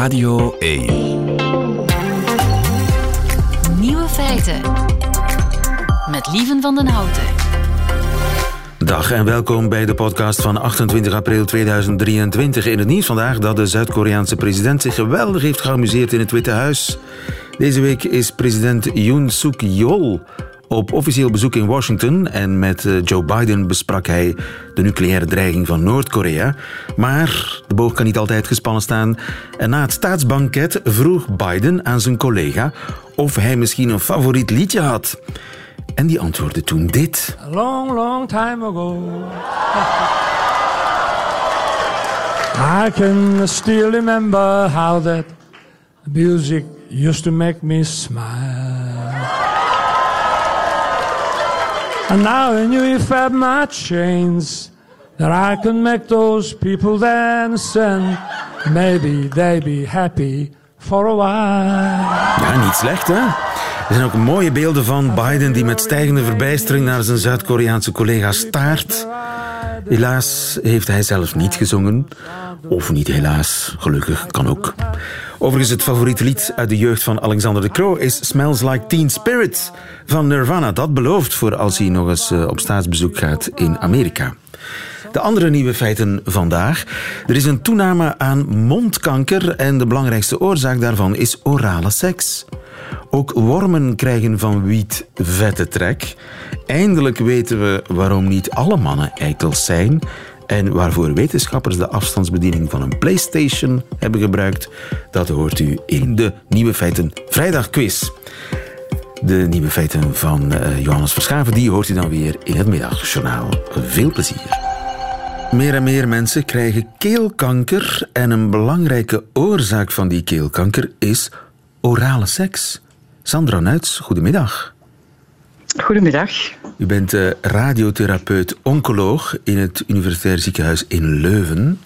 Radio 1. Nieuwe feiten. Met Lieven van den Houten. Dag en welkom bij de podcast van 28 april 2023. In het nieuws vandaag dat de Zuid-Koreaanse president zich geweldig heeft geamuseerd in het Witte Huis. Deze week is president Yoon Suk-yeol op officieel bezoek in Washington en met eh, Joe Biden besprak hij de nucleaire dreiging van Noord-Korea. Maar de boog kan niet altijd gespannen staan. En na het staatsbanket vroeg Biden aan zijn collega of hij misschien een favoriet liedje had. En die antwoordde toen dit. Long, long time ago. I can still remember how that music used to make me smile. And now I knew if my chains, that I can make those people dance and maybe they be happy for a while. Ja, niet slecht hè? Er zijn ook mooie beelden van Biden die met stijgende verbijstering naar zijn Zuid-Koreaanse collega staart. Helaas heeft hij zelf niet gezongen. Of niet helaas, gelukkig, kan ook. Overigens, het favoriete lied uit de jeugd van Alexander de Croo is Smells Like Teen Spirit van Nirvana. Dat belooft voor als hij nog eens eh, op staatsbezoek gaat in Amerika. De andere nieuwe feiten vandaag. Er is een toename aan mondkanker en de belangrijkste oorzaak daarvan is orale seks. Ook wormen krijgen van wiet vette trek. Eindelijk weten we waarom niet alle mannen eikels zijn en waarvoor wetenschappers de afstandsbediening van een PlayStation hebben gebruikt. Dat hoort u in de Nieuwe Feiten Vrijdagquiz. De nieuwe feiten van uh, Johannes Verschaven, die hoort u dan weer in het middagjournaal. Veel plezier. Meer en meer mensen krijgen keelkanker en een belangrijke oorzaak van die keelkanker is orale seks. Sandra Nuits, goedemiddag. Goedemiddag. U bent uh, radiotherapeut-oncoloog in het Universitair Ziekenhuis in Leuven.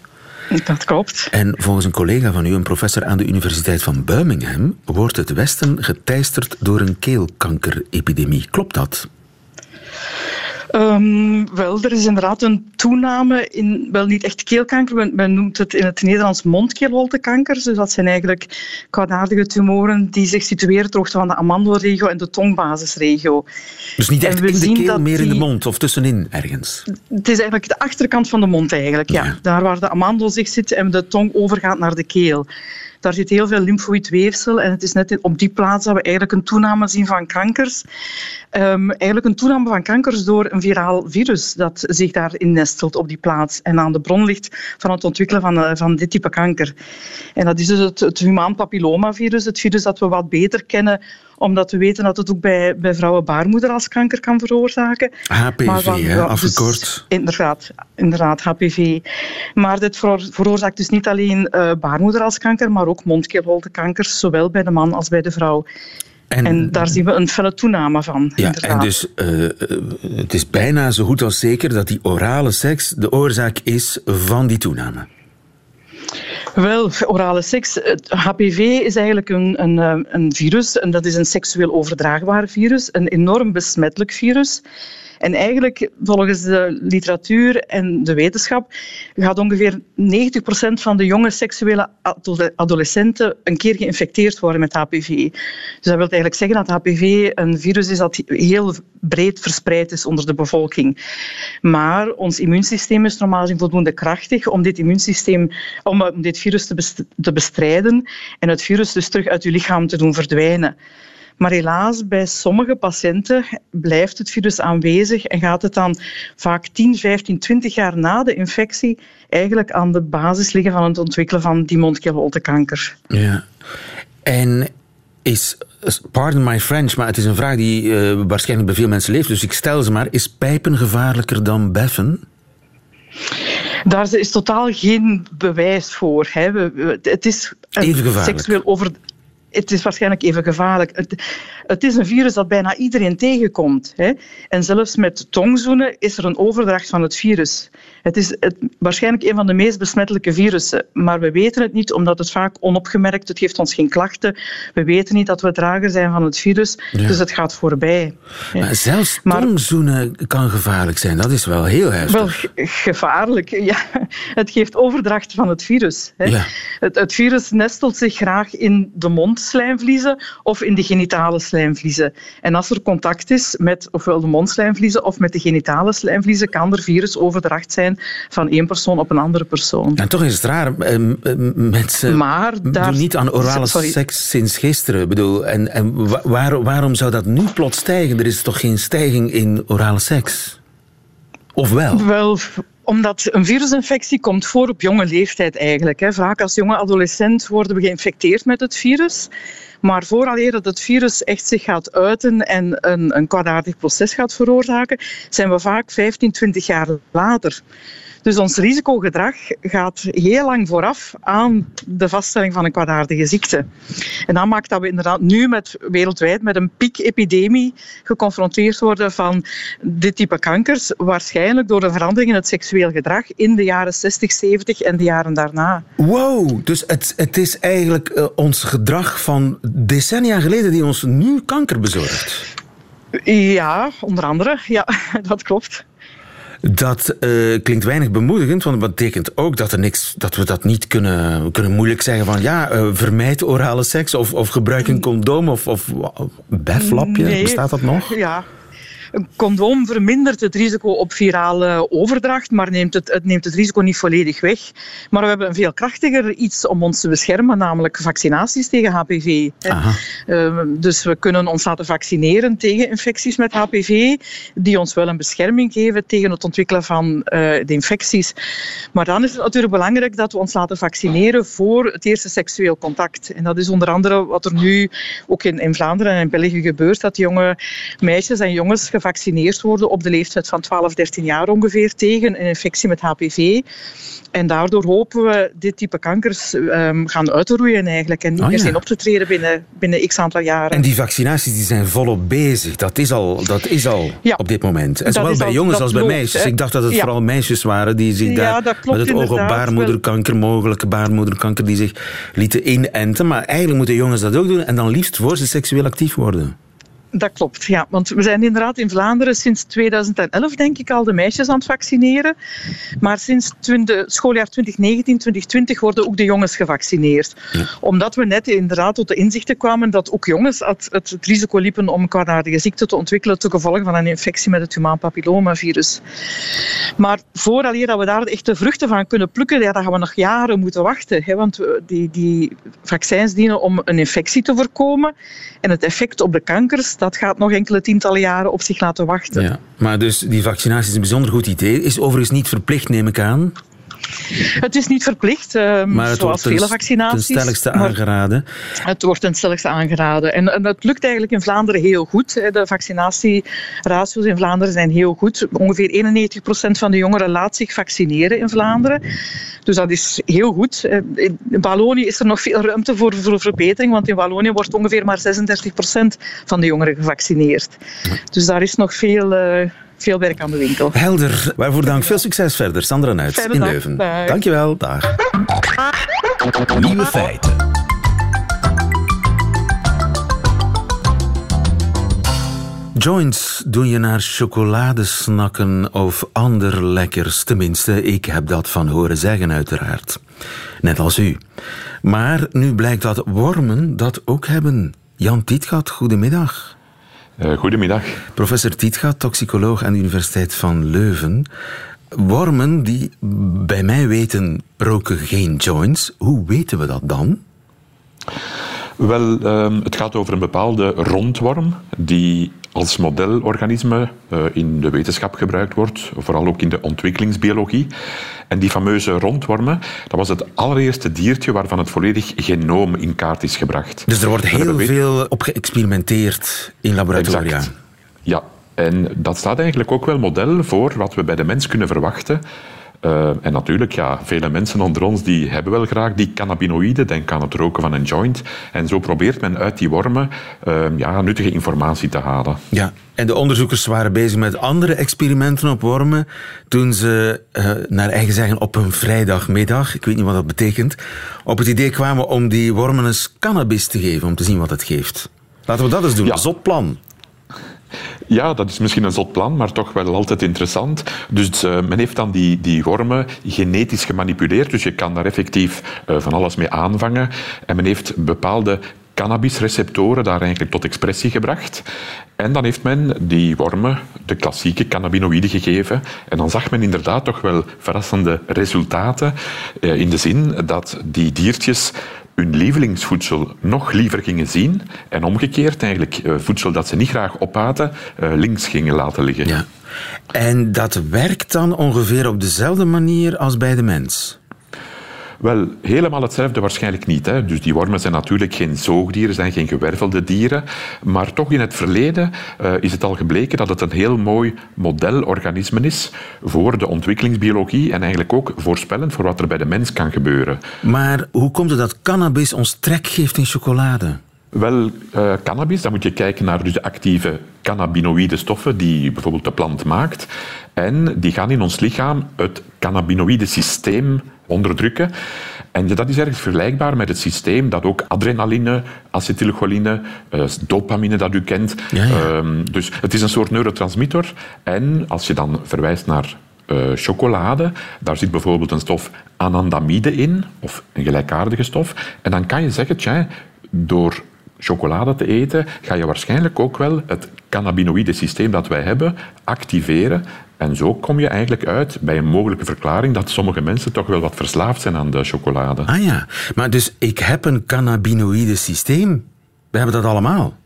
Dat klopt. En volgens een collega van u, een professor aan de Universiteit van Birmingham, wordt het Westen geteisterd door een keelkankerepidemie. Klopt dat? Um, wel, er is inderdaad een toename in, wel niet echt keelkanker, men, men noemt het in het Nederlands mondkeelholtekanker. Dus dat zijn eigenlijk kwaadaardige tumoren die zich situeren ter hoogte van de amandelregio en de tongbasisregio. Dus niet echt in de keel, meer in de mond of tussenin ergens? Het is eigenlijk de achterkant van de mond eigenlijk, ja. ja. Daar waar de amandel zich zit en de tong overgaat naar de keel. Daar zit heel veel lymfoïd weefsel en het is net op die plaats dat we eigenlijk een toename zien van kankers. Um, eigenlijk een toename van kankers door een viraal virus dat zich daarin nestelt op die plaats en aan de bron ligt van het ontwikkelen van, uh, van dit type kanker. En dat is dus het, het humaan papillomavirus, het virus dat we wat beter kennen omdat we weten dat het ook bij, bij vrouwen baarmoederhalskanker kan veroorzaken. HPV, ja, afgekort. Dus, inderdaad, inderdaad, HPV. Maar dit veroorzaakt dus niet alleen uh, baarmoederhalskanker, maar ook mondkeelholtekankers, zowel bij de man als bij de vrouw. En, en, daar zien we een felle toename van. Ja, inderdaad. en dus uh, het is bijna zo goed als zeker dat die orale seks de oorzaak is van die toename. Wel, orale seks. Het HPV is eigenlijk een, een, een virus en dat is een seksueel overdraagbaar virus, een enorm besmettelijk virus. En eigenlijk, volgens de literatuur en de wetenschap, gaat ongeveer 90% van de jonge seksuele adolescenten een keer geïnfecteerd worden met HPV. Dus dat wil eigenlijk zeggen dat HPV een virus is dat heel breed verspreid is onder de bevolking. Maar ons immuunsysteem is normaal gezien voldoende krachtig om dit immuunsysteem, om dit virus te bestrijden en het virus dus terug uit uw lichaam te doen verdwijnen. Maar helaas, bij sommige patiënten blijft het virus aanwezig en gaat het dan vaak 10, 15, 20 jaar na de infectie eigenlijk aan de basis liggen van het ontwikkelen van die mondkeelholtekanker. Ja. En is, pardon my French, maar het is een vraag die uh, waarschijnlijk bij veel mensen leeft, dus ik stel ze maar. Is pijpen gevaarlijker dan beffen? Daar is totaal geen bewijs voor. Hè. Het is Even gevaarlijk. seksueel over het is waarschijnlijk even gevaarlijk. het is een virus dat bijna iedereen tegenkomt. Hè. En zelfs met tongzoenen is er een overdracht van het virus. Het is het, waarschijnlijk een van de meest besmettelijke virussen, maar we weten het niet omdat het vaak onopgemerkt, het geeft ons geen klachten. We weten niet dat we drager zijn van het virus, dus het gaat voorbij. Maar zelfs tongzoenen kan gevaarlijk zijn, dat is wel heel heftig. Wel gevaarlijk, ja. Het geeft overdracht van het virus. Hè. Ja. Het, het virus nestelt zich graag in de mondslijmvliezen of in de genitale slijmvliezen. En als er contact is met ofwel de mondslijmvliezen of met de genitale slijmvliezen, kan er virusoverdracht zijn van één persoon op een andere persoon. En toch is het raar, eh, eh, mensen maar daar... doen niet aan orale seks sinds gisteren. Ik bedoel, en, en waar, waarom zou dat nu plots stijgen? Er is toch geen stijging in orale seks? Of wel? Wel, omdat een virusinfectie komt voor op jonge leeftijd eigenlijk. Vaak als jonge adolescent worden we geïnfecteerd met het virus. Maar vooraleer dat het virus echt zich gaat uiten en een, een kwaadaardig proces gaat veroorzaken, zijn we vaak 15, 20 jaar later. Dus ons risicogedrag gaat heel lang vooraf aan de vaststelling van een kwaadaardige ziekte. En dat maakt dat we inderdaad nu met, wereldwijd met een piekepidemie geconfronteerd worden van dit type kankers, waarschijnlijk door een verandering in het seksueel gedrag in de jaren 60, 70 en de jaren daarna. Wow, dus het, het is eigenlijk uh, ons gedrag van decennia geleden die ons nu kanker bezorgt. Ja, onder andere. Ja, dat klopt. Dat uh, klinkt weinig bemoedigend, want dat betekent ook dat, er niks, dat we dat niet kunnen, kunnen moeilijk zeggen van ja, uh, vermijd orale seks of, of gebruik een condoom of, of beflapje. Nee, Bestaat dat nog? Ja, een condoom vermindert het risico op virale overdracht, maar neemt het, het neemt het risico niet volledig weg. Maar we hebben een veel krachtiger iets om ons te beschermen, namelijk vaccinaties tegen HPV. Uh, dus we kunnen ons laten vaccineren tegen infecties met HPV, die ons wel een bescherming geven tegen het ontwikkelen van uh, de infecties. Maar dan is het natuurlijk belangrijk dat we ons laten vaccineren voor het eerste seksueel contact. En dat is onder andere wat er nu ook in, in Vlaanderen en in België gebeurt, dat jonge meisjes en jongens gevaccineerd worden op de leeftijd van 12, 13 jaar ongeveer tegen een infectie met HPV. En daardoor hopen we dit type kankers um, gaan uitroeien eigenlijk en niet oh, meer zien op te treden binnen, binnen x aantal jaren. En die vaccinaties die zijn volop bezig. Dat is al, dat is al ja, op dit moment. En zowel bij jongens als bij meisjes. Ik dacht dat het ja. vooral meisjes waren die zich daar met het oog op baarmoederkanker, mogelijke baarmoederkanker, die zich lieten inenten. Maar eigenlijk moeten jongens dat ook doen en dan liefst voor ze seksueel actief worden. Dat klopt, ja. Want we zijn inderdaad in Vlaanderen sinds 2011, denk ik, al de meisjes aan het vaccineren. Maar sinds het schooljaar 2019-2020 worden ook de jongens gevaccineerd. Omdat we net inderdaad tot de inzichten kwamen dat ook jongens het, het, risico liepen om een kwaadaardige ziekte te ontwikkelen ten gevolge van een infectie met het humaan papillomavirus. Maar vooraleer dat we daar echt de vruchten van kunnen plukken, ja, dan gaan we nog jaren moeten wachten. Hè, want die, die vaccins dienen om een infectie te voorkomen. En het effect op de kankers, dat gaat nog enkele tientallen jaren op zich laten wachten. Ja, maar dus die vaccinatie is een bijzonder goed idee. Is overigens niet verplicht, neem ik aan. Het is niet verplicht, um, maar het zoals wordt vele vaccinaties. ten stelligste aangeraden. Het wordt ten stelligste aangeraden. En, en dat lukt eigenlijk in Vlaanderen heel goed. De vaccinatieratio's in Vlaanderen zijn heel goed. Ongeveer 91% van de jongeren laat zich vaccineren in Vlaanderen. Dus dat is heel goed. In Wallonië is er nog veel ruimte voor, voor verbetering, want in Wallonië wordt ongeveer maar 36% van de jongeren gevaccineerd. Dus daar is nog veel... Veel werk aan de winkel. Helder. Waarvoor dank. Veel succes verder. Sandra Nuits in Leuven. Dag. Dankjewel. Dag. Nieuwe feiten. Joints doen je naar chocoladesnakken of ander lekkers. Tenminste, ik heb dat van horen zeggen, uiteraard. Net als u. Maar nu blijkt dat wormen dat ook hebben. Jan Tietgat, goedemiddag. Uh, goedemiddag. Professor Tietgat, toxicoloog aan de Universiteit van Leuven. Wormen die bij mij weten roken geen joints. Hoe weten we dat dan? Wel, uh, het gaat over een bepaalde rondworm die als modelorganisme uh, in de wetenschap gebruikt wordt, vooral ook in de ontwikkelingsbiologie. En die fameuze rondwormen, dat was het allereerste diertje waarvan het volledig genoom in kaart is gebracht. Dus er wordt heel veel op geëxperimenteerd in laboratoria. Exact. Ja, en dat staat eigenlijk ook wel model voor wat we bij de mens kunnen verwachten Uh, en natuurlijk, ja, vele mensen onder ons die hebben wel graag die cannabinoïden. Denk aan het roken van een joint. En zo probeert men uit die wormen uh, ja, nuttige informatie te halen. Ja, en de onderzoekers waren bezig met andere experimenten op wormen toen ze, uh, naar eigen zeggen, op een vrijdagmiddag, ik weet niet wat dat betekent, op het idee kwamen om die wormen eens cannabis te geven, om te zien wat het geeft. Laten we dat eens doen. Ja. Zot plan. Ja, dat is misschien een zot plan, maar toch wel altijd interessant. Dus uh, men heeft dan die, die wormen genetisch gemanipuleerd, dus je kan daar effectief uh, van alles mee aanvangen. En men heeft bepaalde cannabisreceptoren daar eigenlijk tot expressie gebracht. En dan heeft men die wormen de klassieke cannabinoïden gegeven. En dan zag men inderdaad toch wel verrassende resultaten. Uh, in de zin dat die diertjes hun lievelingsvoedsel nog liever gingen zien en omgekeerd eigenlijk eh, voedsel dat ze niet graag opaten eh, links gingen laten liggen. Ja. En dat werkt dan ongeveer op dezelfde manier als bij de mens? Wel, helemaal hetzelfde waarschijnlijk niet. Hè. Dus die wormen zijn natuurlijk geen zoogdieren, zijn geen gewervelde dieren. Maar toch in het verleden uh, is het al gebleken dat het een heel mooi modelorganisme is voor de ontwikkelingsbiologie en eigenlijk ook voorspellend voor wat er bij de mens kan gebeuren. Maar hoe komt het dat cannabis ons trek geeft in chocolade? Wel, uh, cannabis, dan moet je kijken naar dus de actieve cannabinoïde stoffen die bijvoorbeeld de plant maakt. En die gaan in ons lichaam het cannabinoïde systeem onderdrukken. En dat is ergens vergelijkbaar met het systeem dat ook adrenaline, acetylcholine, uh, dopamine dat u kent. Ja, ja. Um, dus het is een soort neurotransmitter. En als je dan verwijst naar uh, chocolade, daar zit bijvoorbeeld een stof anandamide in, of een gelijkaardige stof. En dan kan je zeggen, tja, door chocolade te eten, ga je waarschijnlijk ook wel het cannabinoïde systeem dat wij hebben activeren. En zo kom je eigenlijk uit bij een mogelijke verklaring dat sommige mensen toch wel wat verslaafd zijn aan de chocolade. Ah ja, maar dus ik heb een cannabinoïde systeem. We hebben dat allemaal.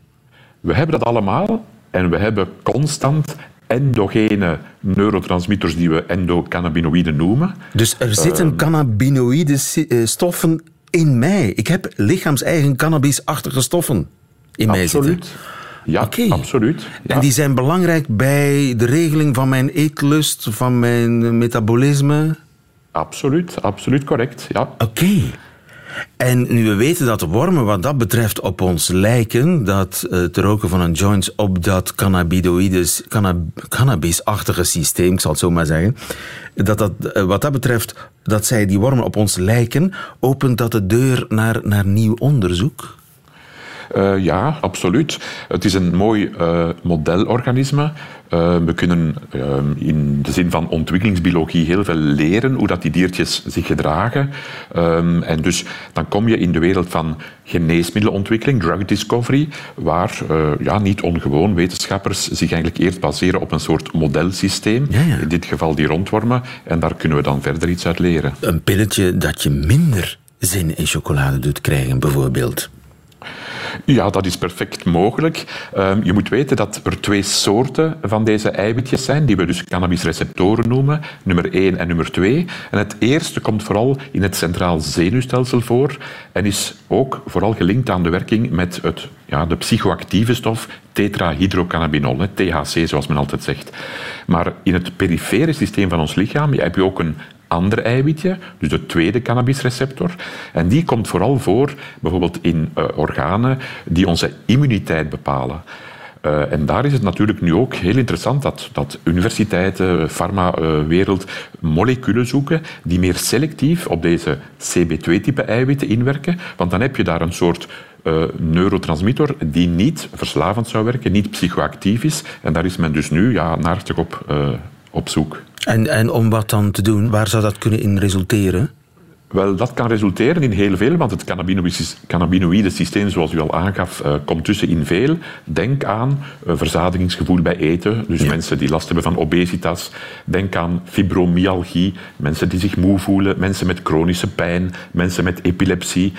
We hebben dat allemaal en we hebben constant endogene neurotransmitters die we endocannabinoïden noemen. Dus er zitten uh, cannabinoïde stoffen in mij. Ik heb lichaams-eigen cannabisachtige stoffen in mij Absoluut. Ja, okay. absoluut. Ja. En die zijn belangrijk bij de regeling van mijn eetlust, van mijn metabolisme? Absoluut, absoluut correct, ja. Oké. Okay. En nu we weten dat wormen wat dat betreft op ons lijken, dat het roken van een joint op dat cannabinoïdes, cannab, cannabisachtige systeem, ik zal het zo maar zeggen, dat dat eh, wat dat betreft, dat zij die wormen op ons lijken, opent dat de deur naar, naar nieuw onderzoek? Uh, ja, absoluut. Het is een mooi uh, modelorganisme. Uh, we kunnen in de zin van ontwikkelingsbiologie heel veel leren hoe dat die diertjes zich gedragen. En dus dan kom je in de wereld van geneesmiddelenontwikkeling, drug discovery, waar ja, niet ongewoon wetenschappers zich eigenlijk eerst baseren op een soort modelsysteem. Ja, ja. In dit geval die rondwormen. En daar kunnen we dan verder iets uit leren. Een pilletje dat je minder zin in chocolade doet krijgen, bijvoorbeeld. Ja, dat is perfect mogelijk. Um, je moet weten dat er twee soorten van deze eiwitjes zijn, die we dus cannabisreceptoren noemen, nummer 1 en nummer 2. En het eerste komt vooral in het centraal zenuwstelsel voor en is ook vooral gelinkt aan de werking met het, ja, de psychoactieve stof tetrahydrocannabinol, THC zoals men altijd zegt. Maar in het perifere systeem van ons lichaam heb je ook een ander eiwitje, dus de tweede cannabisreceptor. En die komt vooral voor bijvoorbeeld in uh, organen die onze immuniteit bepalen. Uh, en daar is het natuurlijk nu ook heel interessant dat, dat universiteiten, farmawereld, uh, moleculen zoeken die meer selectief op deze CB2-type eiwitten inwerken. Want dan heb je daar een soort neurotransmitter die niet verslavend zou werken, niet psychoactief is. En daar is men dus nu ja, naartig op, op zoek. En, en om wat dan te doen, waar zou dat kunnen in resulteren? Wel, dat kan resulteren in heel veel, want het cannabinoïde systeem, zoals u al aangaf, uh, komt tussen in veel. Denk aan uh, verzadigingsgevoel bij eten, dus ja. mensen die last hebben van obesitas. Denk aan fibromyalgie, mensen die zich moe voelen, mensen met chronische pijn, mensen met epilepsie.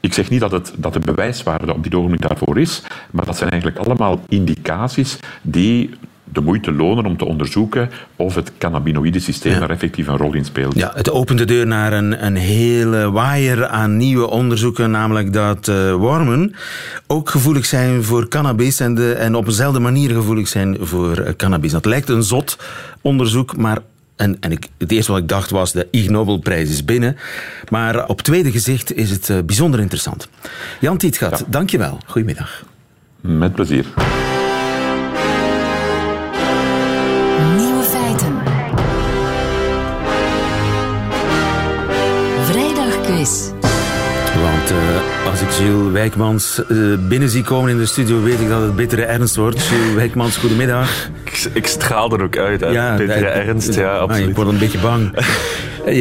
Ik zeg niet dat, het, dat de bewijswaarde op dit ogenblik daarvoor is, maar dat zijn eigenlijk allemaal indicaties die de moeite lonen om te onderzoeken of het cannabinoïde-systeem ja. daar effectief een rol in speelt. Ja, het opent de deur naar een, een hele waaier aan nieuwe onderzoeken, namelijk dat uh, wormen ook gevoelig zijn voor cannabis en, de, en op eenzelfde manier gevoelig zijn voor uh, cannabis. Dat lijkt een zot onderzoek, maar En, en ik, het eerste wat ik dacht was, de Ig Nobelprijs is binnen. Maar op tweede gezicht is het eh, bijzonder interessant. Jan Tietgat, ja. dankjewel. Goedemiddag. Met plezier. Als ik Jules Wijkmans uh, binnen zie komen in de studio, weet ik dat het bittere ernst wordt. Jules Wijkmans, goedemiddag. Ik, ik straal er ook uit, hè? Ja, bittere ernst, ja, absoluut. ik word een beetje bang.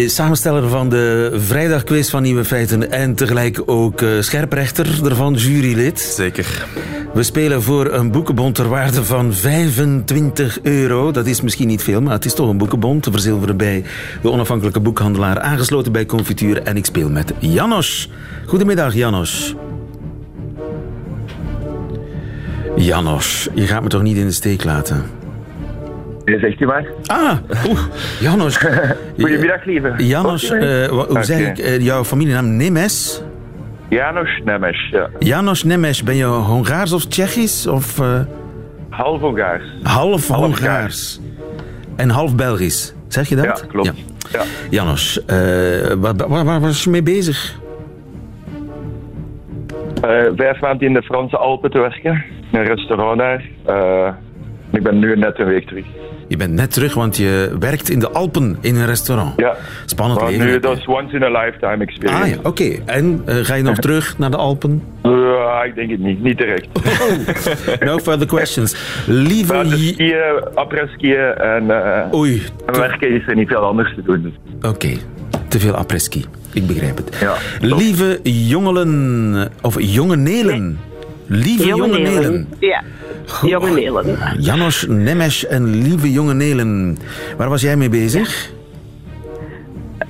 Samensteller van de vrijdagquiz van Nieuwe Feiten en tegelijk ook uh, scherprechter ervan, jurylid. Zeker. We spelen voor een boekenbond ter waarde van 25 euro. Dat is misschien niet veel, maar het is toch een boekenbond. Te verzilveren bij de onafhankelijke boekhandelaar, aangesloten bij Confituur. En ik speel met Janos. Goedemiddag, Janos. Janos, je gaat me toch niet in de steek laten? Zegt u maar. Ah, oeh, Janos. Goedemiddag, lieve. Janos, uh, hoe okay. zeg ik uh, jouw familienaam? Nemes? Janos Nemes, ja. Janos Nemes, ben je Hongaars of Tsjechisch? Of, uh... Half Hongaars. Half Hongaars. En half Belgisch, zeg je dat? Ja, klopt. Ja. Ja. Janos, waar, waar, waar, was je mee bezig? vijf maanden in de Franse Alpen te werken. Een restaurant daar. ik ben nu net een week terug. Je bent net terug, want je werkt in de Alpen in een restaurant. Ja. Spannend leven. Nu, dat is once in a lifetime experience. Ah ja, oké. En uh, ga je nog terug naar de Alpen? Uh, ik denk het niet. Niet direct. Oh. no further questions. Lieve... Ja, skiën, après-skiën en, uh, Oei. en werken is er niet veel anders te doen. Oké. Okay. Te veel après-ski. Ik begrijp het. Ja, Lieve jongelen, of jonge Nelen. Lieve jonge Nelen. Ja. Jonge Nelen. Janos Nemes en lieve jonge Nelen. Waar was jij mee bezig?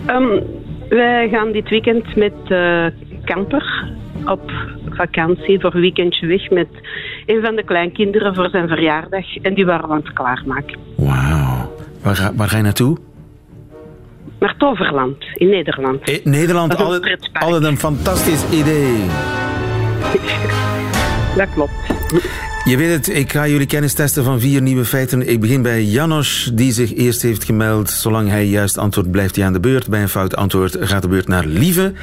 Um, wij gaan dit weekend met uh, camper op vakantie voor een weekendje weg met een van de kleinkinderen voor zijn verjaardag. En die waren we aan het klaarmaken. Wauw. Waar ga, waar ga je naartoe? Naar Toverland, in Nederland. Eh, Nederland, altijd, altijd een fantastisch idee. Dat klopt. Je weet het, ik ga jullie kennis testen van vier nieuwe feiten. Ik begin bij Janos, die zich eerst heeft gemeld. Zolang hij juist antwoordt, blijft hij aan de beurt. Bij een fout antwoord gaat de beurt naar Lieve.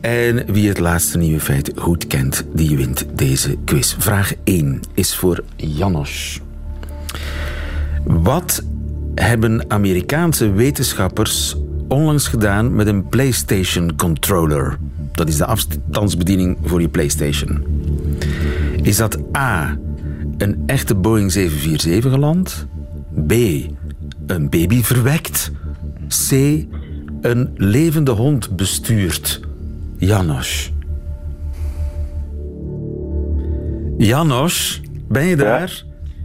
En wie het laatste nieuwe feit goed kent, die wint deze quiz. Vraag 1 is voor Janos. Wat hebben Amerikaanse wetenschappers onlangs gedaan met een PlayStation controller? Dat is de afstandsbediening voor je PlayStation. Is dat A een echte Boeing 747 geland? B. Een baby verwekt? C. Een levende hond bestuurd? Janos. Janos, ben je daar?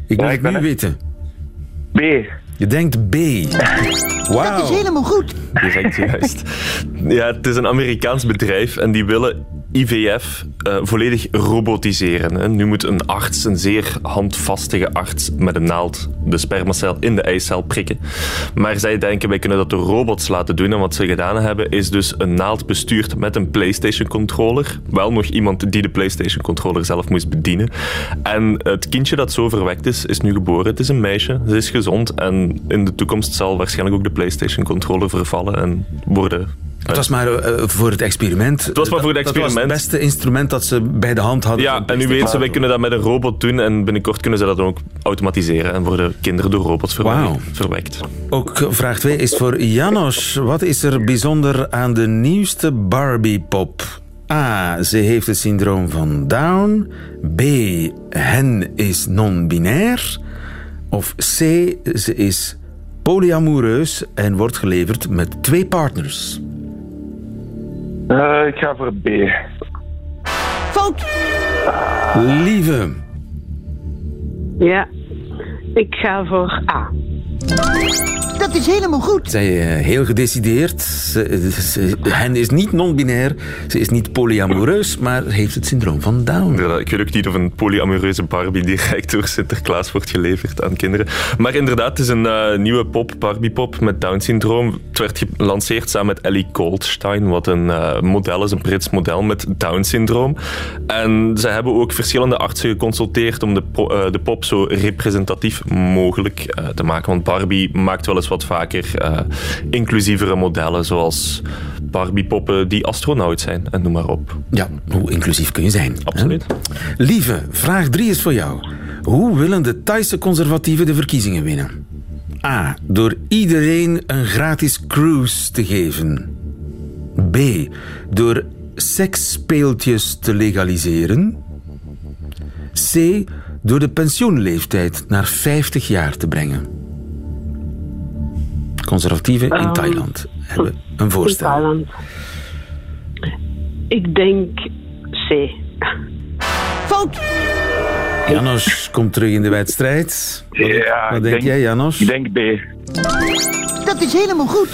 Ik moet het nu weten. B. Je denkt B. Wauw. Dat is helemaal goed. Direct juist. Ja, het is een Amerikaans bedrijf en die willen IVF eh, volledig robotiseren. Hè. Nu moet een arts, een zeer handvastige arts, met een naald de spermacel in de eicel prikken. Maar zij denken, wij kunnen dat door robots laten doen. En wat ze gedaan hebben, is dus een naald bestuurd met een PlayStation-controller. Wel nog iemand die de PlayStation-controller zelf moest bedienen. En het kindje dat zo verwekt is, is nu geboren. Het is een meisje, ze is gezond. En in de toekomst zal waarschijnlijk ook de PlayStation-controller vervallen en worden het was maar uh, voor het experiment. Het was maar voor het experiment. Dat was het beste instrument dat ze bij de hand hadden. Ja, en nu weten ze, wij kunnen dat met een robot doen en binnenkort kunnen ze dat ook automatiseren en worden kinderen door robots wow. verwekt. Ook vraag 2 is voor Janos. Wat is er bijzonder aan de nieuwste Barbie-pop? A. Ze heeft het syndroom van Down. B. Hen is non-binair. Of C. Ze is polyamoreus en wordt geleverd met twee partners. Uh, ik ga voor B. Fout. Lieve. Ja, ik ga voor A. Dat is helemaal goed. Zij uh, heel gedecideerd. Ze, ze, hen is niet non-binair. Ze is niet polyamoreus, maar heeft het syndroom van Down. Ja, ik weet ook niet of een polyamoreuze Barbie direct door Sinterklaas wordt geleverd aan kinderen. Maar inderdaad, het is een uh, nieuwe pop, Barbie-pop met Down-syndroom. Het werd gelanceerd samen met Ellie Goldstein, wat een uh, model is, een Brits model met Down-syndroom. En ze hebben ook verschillende artsen geconsulteerd om de, de pop zo representatief mogelijk te maken. Want Barbie maakt wel eens wat vaker uh, inclusievere modellen, zoals Barbie-poppen die astronaut zijn en noem maar op. Ja, hoe inclusief kun je zijn? Absoluut. Lieve, vraag 3 is voor jou. Hoe willen de Thaise conservatieven de verkiezingen winnen? A. Door iedereen een gratis cruise te geven. B. Door seksspeeltjes te legaliseren. C. Door de pensioenleeftijd naar 50 jaar te brengen. Conservatieven in Um, Thailand hebben een voorstel. In Thailand. Ik denk C. Fout. Janos komt terug in de wedstrijd. Wat, Ja, wat ik denk, denk- jij, Janos? Ik denk B. Dat is helemaal goed.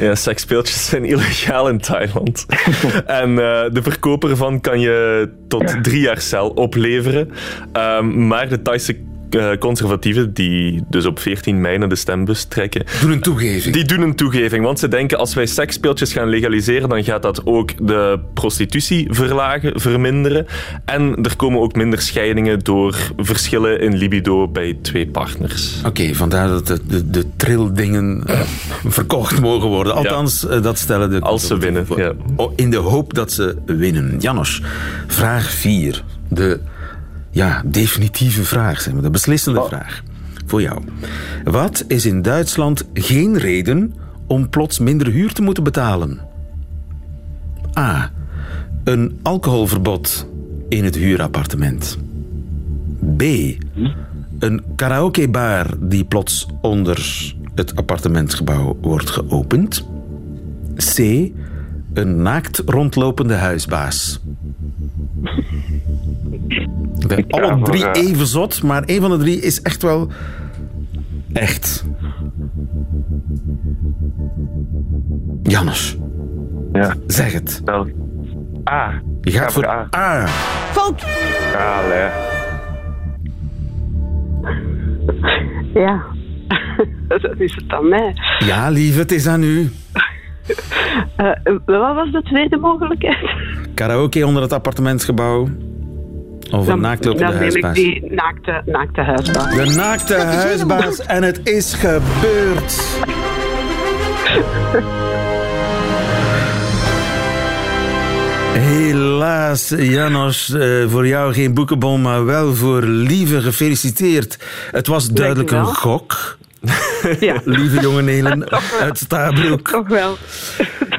Ja, seksspeeltjes zijn illegaal in Thailand. en eh, de verkoper ervan kan je tot drie jaar cel opleveren. Ehm, maar de Thaise conservatieven, die dus op 14 mei naar de stembus trekken, Doe een toegeving. die doen een toegeving. Want ze denken, als wij seksspeeltjes gaan legaliseren, dan gaat dat ook de prostitutie verlagen, verminderen. En er komen ook minder scheidingen door verschillen in libido bij twee partners. Oké, vandaar dat de, de, de trildingen eh, verkocht mogen worden. Althans, eh, dat stellen de Als ze winnen, ja. Oh, In de hoop dat ze winnen. Janos, vraag 4. De ja, definitieve vraag, zeg maar, de beslissende vraag. Voor jou. Wat is in Duitsland geen reden om plots minder huur te moeten betalen? A. Een alcoholverbod in het huurappartement. B. Een karaokebar die plots onder het appartementsgebouw wordt geopend. C. Een naakt rondlopende huisbaas. De, ga alle voor, drie eh, even zot, maar één van de drie is echt wel echt. Jannes, Ja, zeg het. wel. A. Je Ga gaat voor A. A. Fout. Allee. Ja. Dat is het aan mij. Ja, lieve, het is aan u. Eh, wat was de tweede mogelijkheid? Karaoke onder het appartementsgebouw. Of een naaktlopende dan neem ik huisbaas. die naakte, naakte huisbaas. De naakte huisbaas en het is gebeurd. Helaas, Janos, eh, voor jou geen boekenbon, maar wel voor Lieve gefeliciteerd. Het was duidelijk een gok. Ja, Lieve jonge Nelen uit Stabroek. toch wel.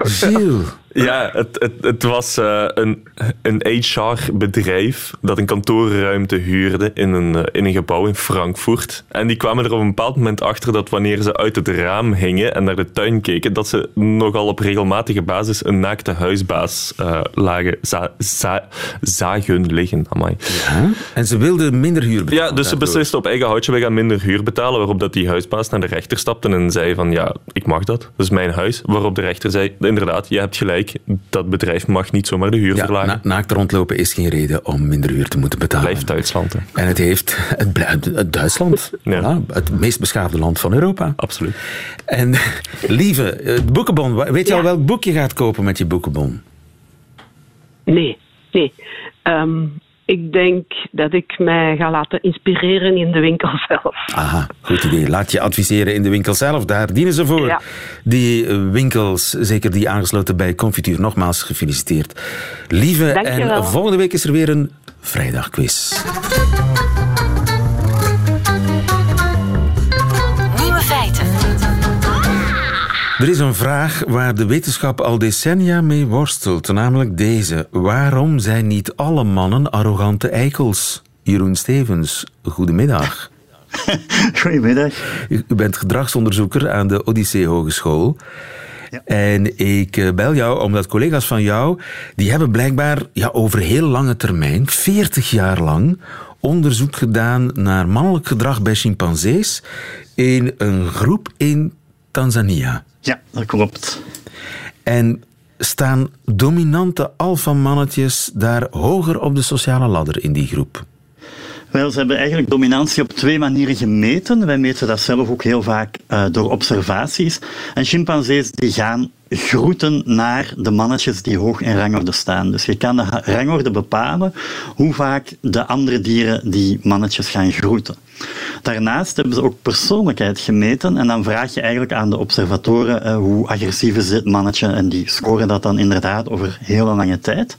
Gilles, Ja, het, het, het was eh, een, een HR-bedrijf dat een kantoorruimte huurde in een, eh, in een gebouw in Frankfurt. En die kwamen er op een bepaald moment achter dat wanneer ze uit het raam hingen en naar de tuin keken, dat ze nogal op regelmatige basis een naakte huisbaas eh, lagen, za, za- zagen liggen. Amai. En ze wilden minder huur betalen. Ja, dus ze beslisten op eigen houtje, we gaan minder huur betalen. Waarop dat die huisbaas naar de rechter stapte en zei van, ja, ik mag dat. Dat is mijn huis. Waarop de rechter zei, inderdaad, je hebt gelijk. Dat bedrijf mag niet zomaar de huur Ja, verlagen. na, naakt rondlopen is geen reden om minder huur te moeten betalen. Blijft Duitsland, hè. En het heeft het, blij- het- het Duitsland, Ja. voilà, het meest beschaafde land van Europa. Absoluut. En lieve, het boekenbon, wa- weet je Ja. al welk boek je gaat kopen met je boekenbon? Nee, nee. Ehm, ik denk dat ik mij ga laten inspireren in de winkel zelf. Aha, goed idee. Laat je adviseren in de winkel zelf, daar dienen ze voor. Ja. Die eh, winkels, zeker die aangesloten bij Confituur, nogmaals gefeliciteerd. Lieve, en volgende week is er weer een vrijdagquiz. Er is een vraag waar de wetenschap al decennia mee worstelt, namelijk deze. Waarom zijn niet alle mannen arrogante eikels? Jeroen Stevens, goedemiddag. Goedemiddag. U bent gedragsonderzoeker aan de Odyssee Hogeschool. Ja. En ik eh, bel jou omdat collega's van jou, die hebben blijkbaar ja, over heel lange termijn, 40 jaar lang, onderzoek gedaan naar mannelijk gedrag bij chimpansees in een groep in Tanzania. Ja, dat klopt. En staan dominante alfamannetjes daar hoger op de sociale ladder in die groep? Wel, ze hebben eigenlijk dominantie op twee manieren gemeten. Wij meten dat zelf ook heel vaak eh, door observaties. En chimpansees die gaan groeten naar de mannetjes die hoog in rangorde staan. Dus je kan de rangorde bepalen hoe vaak de andere dieren die mannetjes gaan groeten. Daarnaast hebben ze ook persoonlijkheid gemeten en dan vraag je eigenlijk aan de observatoren eh, hoe agressief is dit mannetje en die scoren dat dan inderdaad over hele lange tijd.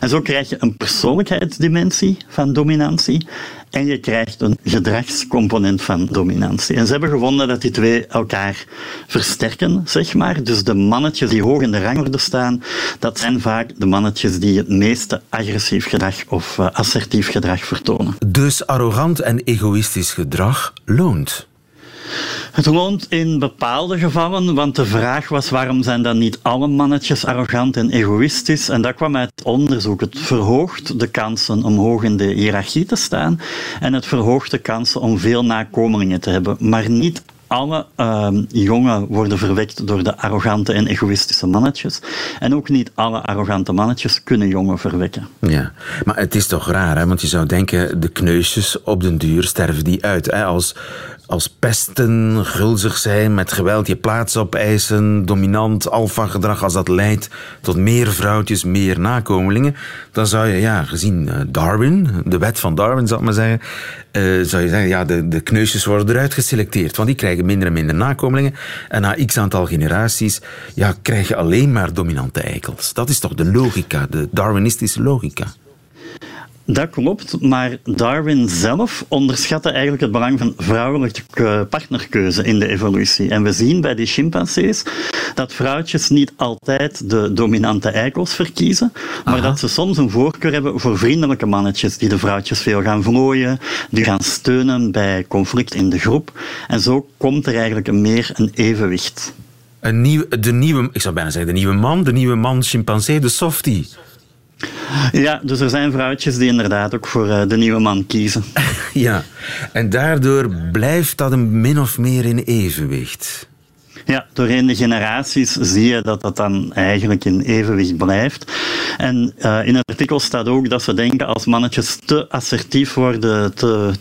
En zo krijg je een persoonlijkheidsdimensie van dominantie en je krijgt een gedragscomponent van dominantie. En ze hebben gevonden dat die twee elkaar versterken, zeg maar. Dus de mannetjes die hoog in de rangorde staan, dat zijn vaak de mannetjes die het meeste agressief gedrag of uh, assertief gedrag vertonen. Dus arrogant en egoïstisch gedrag loont. Het loont in bepaalde gevallen, want de vraag was waarom zijn dan niet alle mannetjes arrogant en egoïstisch? En dat kwam uit onderzoek. Het verhoogt de kansen om hoog in de hiërarchie te staan en het verhoogt de kansen om veel nakomelingen te hebben. Maar niet alle uh, jongen worden verwekt door de arrogante en egoïstische mannetjes. En ook niet alle arrogante mannetjes kunnen jongen verwekken. Ja, maar het is toch raar, hè? want je zou denken, de kneusjes op den duur sterven die uit. Hè? Als als pesten, gulzig zijn, met geweld je plaats opeisen, dominant alfa-gedrag, als dat leidt tot meer vrouwtjes, meer nakomelingen, dan zou je, ja, gezien eh, Darwin, de wet van Darwin zal ik maar zeggen, uh, zou je zeggen, ja, de, de kneusjes worden eruit geselecteerd, want die krijgen minder en minder nakomelingen. En na x aantal generaties, ja, krijg je alleen maar dominante eikels. Dat is toch de logica, de Darwinistische logica. Dat klopt, maar Darwin zelf onderschatte eigenlijk het belang van vrouwelijke partnerkeuze in de evolutie. En we zien bij die chimpansees dat vrouwtjes niet altijd de dominante eikels verkiezen, maar dat ze soms een voorkeur hebben voor vriendelijke mannetjes die de vrouwtjes veel gaan vlooien, die gaan steunen bij conflict in de groep. En zo komt er eigenlijk meer een evenwicht. Een nieuw, de nieuwe, ik zou bijna zeggen de nieuwe man, de nieuwe man chimpansee, de softie. Ja, dus er zijn vrouwtjes die inderdaad ook voor eh, de nieuwe man kiezen. ja, en daardoor blijft dat een min of meer in evenwicht. Ja, doorheen de generaties zie je dat dat dan eigenlijk in evenwicht blijft. En uh, in het artikel staat ook dat ze denken als mannetjes te assertief worden, te,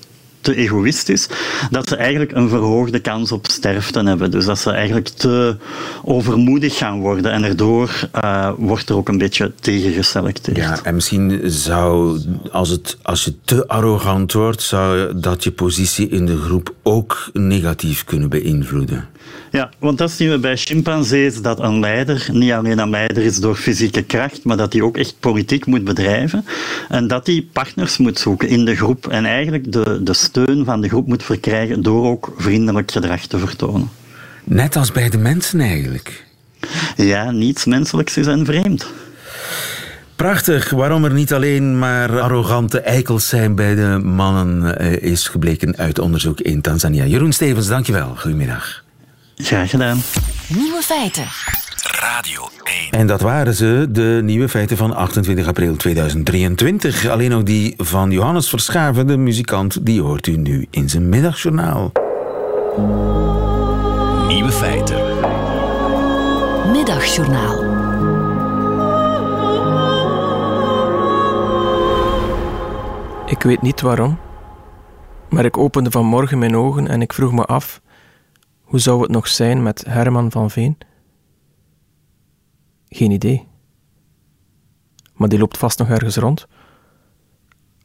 te egoïstisch, dat ze eigenlijk een verhoogde kans op sterfte hebben. Dus dat ze eigenlijk te overmoedig gaan worden en erdoor uh, wordt er ook een beetje tegen geselecteerd. Ja, en misschien zou, als, het, als je te arrogant wordt, zou dat je positie in de groep ook negatief kunnen beïnvloeden. Ja, want dat zien we bij chimpansees, dat een leider niet alleen een leider is door fysieke kracht, maar dat hij ook echt politiek moet bedrijven. En dat hij partners moet zoeken in de groep en eigenlijk de, de steun van de groep moet verkrijgen door ook vriendelijk gedrag te vertonen. Net als bij de mensen eigenlijk. Ja, niets menselijks is een vreemd. Prachtig. Waarom er niet alleen maar arrogante eikels zijn bij de mannen eh, is gebleken uit onderzoek in Tanzania. Jeroen Stevens, dankjewel. Goedemiddag. Graag gedaan. Nieuwe feiten. Radio 1. En dat waren ze, de nieuwe feiten van 28 april 2023. Alleen ook die van Johannes Verschaven, de muzikant, die hoort u nu in zijn middagjournaal. Nieuwe feiten. Middagjournaal. Ik weet niet waarom, maar ik opende vanmorgen mijn ogen en ik vroeg me af hoe zou het nog zijn met Herman van Veen? Geen idee. Maar die loopt vast nog ergens rond.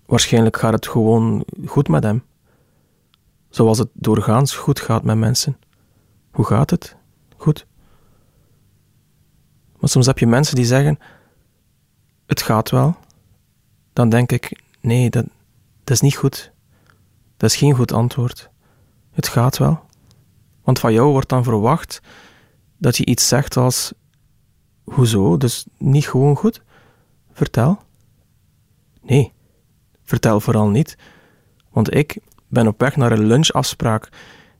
Waarschijnlijk gaat het gewoon goed met hem. Zoals het doorgaans goed gaat met mensen. Hoe gaat het? Goed. Maar soms heb je mensen die zeggen: Het gaat wel. Dan denk ik: Nee, dat, dat is niet goed. Dat is geen goed antwoord. Het gaat wel. Want van jou wordt dan verwacht dat je iets zegt als: Hoezo? Dus niet gewoon goed? Vertel. Nee, vertel vooral niet. Want ik ben op weg naar een lunchafspraak.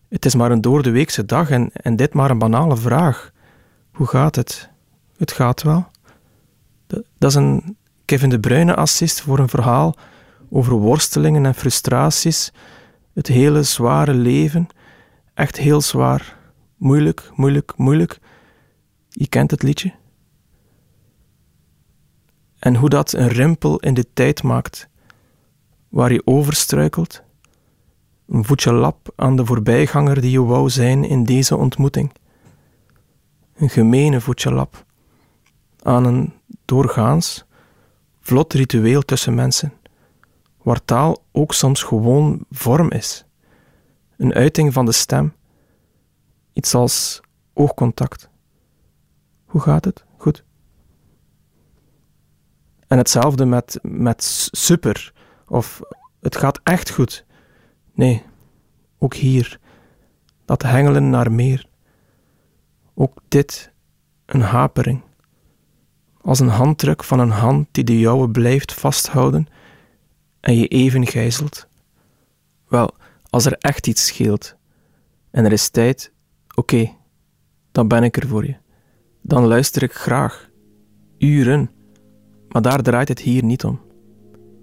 Het is maar een doordeweekse dag en, en dit maar een banale vraag. Hoe gaat het? Het gaat wel. Dat, dat is een Kevin de Bruyne assist voor een verhaal over worstelingen en frustraties, het hele zware leven Echt heel zwaar. Moeilijk, moeilijk, moeilijk. Je kent het liedje. En hoe dat een rimpel in de tijd maakt, waar je overstruikelt, een voetje lap aan de voorbijganger die je wou zijn in deze ontmoeting. een gemene voetjelap aan een doorgaans, vlot ritueel tussen mensen, waar taal ook soms gewoon vorm is, een uiting van de stem, iets als oogcontact. Hoe gaat het? Goed. En hetzelfde met, met super of het gaat echt goed. Nee, ook hier, dat hengelen naar meer. Ook dit, een hapering. Als een handdruk van een hand die de jouwe blijft vasthouden en je even gijzelt. Wel, als er echt iets scheelt en er is tijd, oké, dan ben ik er voor je. Dan luister ik graag. Uren. Maar daar draait het hier niet om.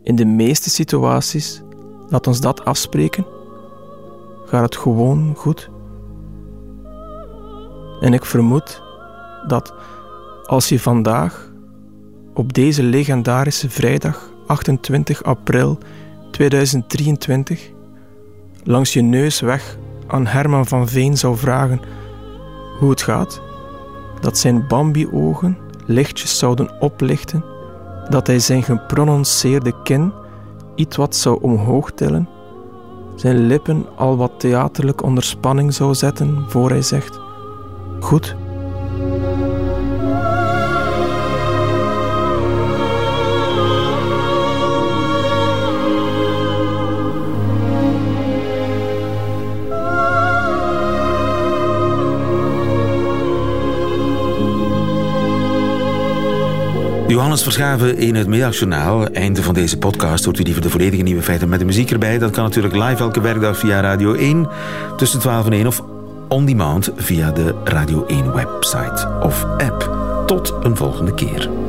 In de meeste situaties, laat ons dat afspreken, gaat het gewoon goed. En ik vermoed dat als je vandaag, op deze legendarische vrijdag 28 april 2023, langs je neus weg aan Herman van Veen zou vragen hoe het gaat, dat zijn Bambi-ogen lichtjes zouden oplichten, dat hij zijn geprononceerde kin iets wat zou omhoog tillen, zijn lippen al wat theaterlijk onder spanning zou zetten voor hij zegt: Goed. Johannes Verschaven in het Middagjournaal. Einde van deze podcast hoort u die voor de volledige nieuwe feiten met de muziek erbij. Dat kan natuurlijk live elke werkdag via Radio 1 tussen 12 en 1 of on demand via de Radio 1 website of app. Tot een volgende keer.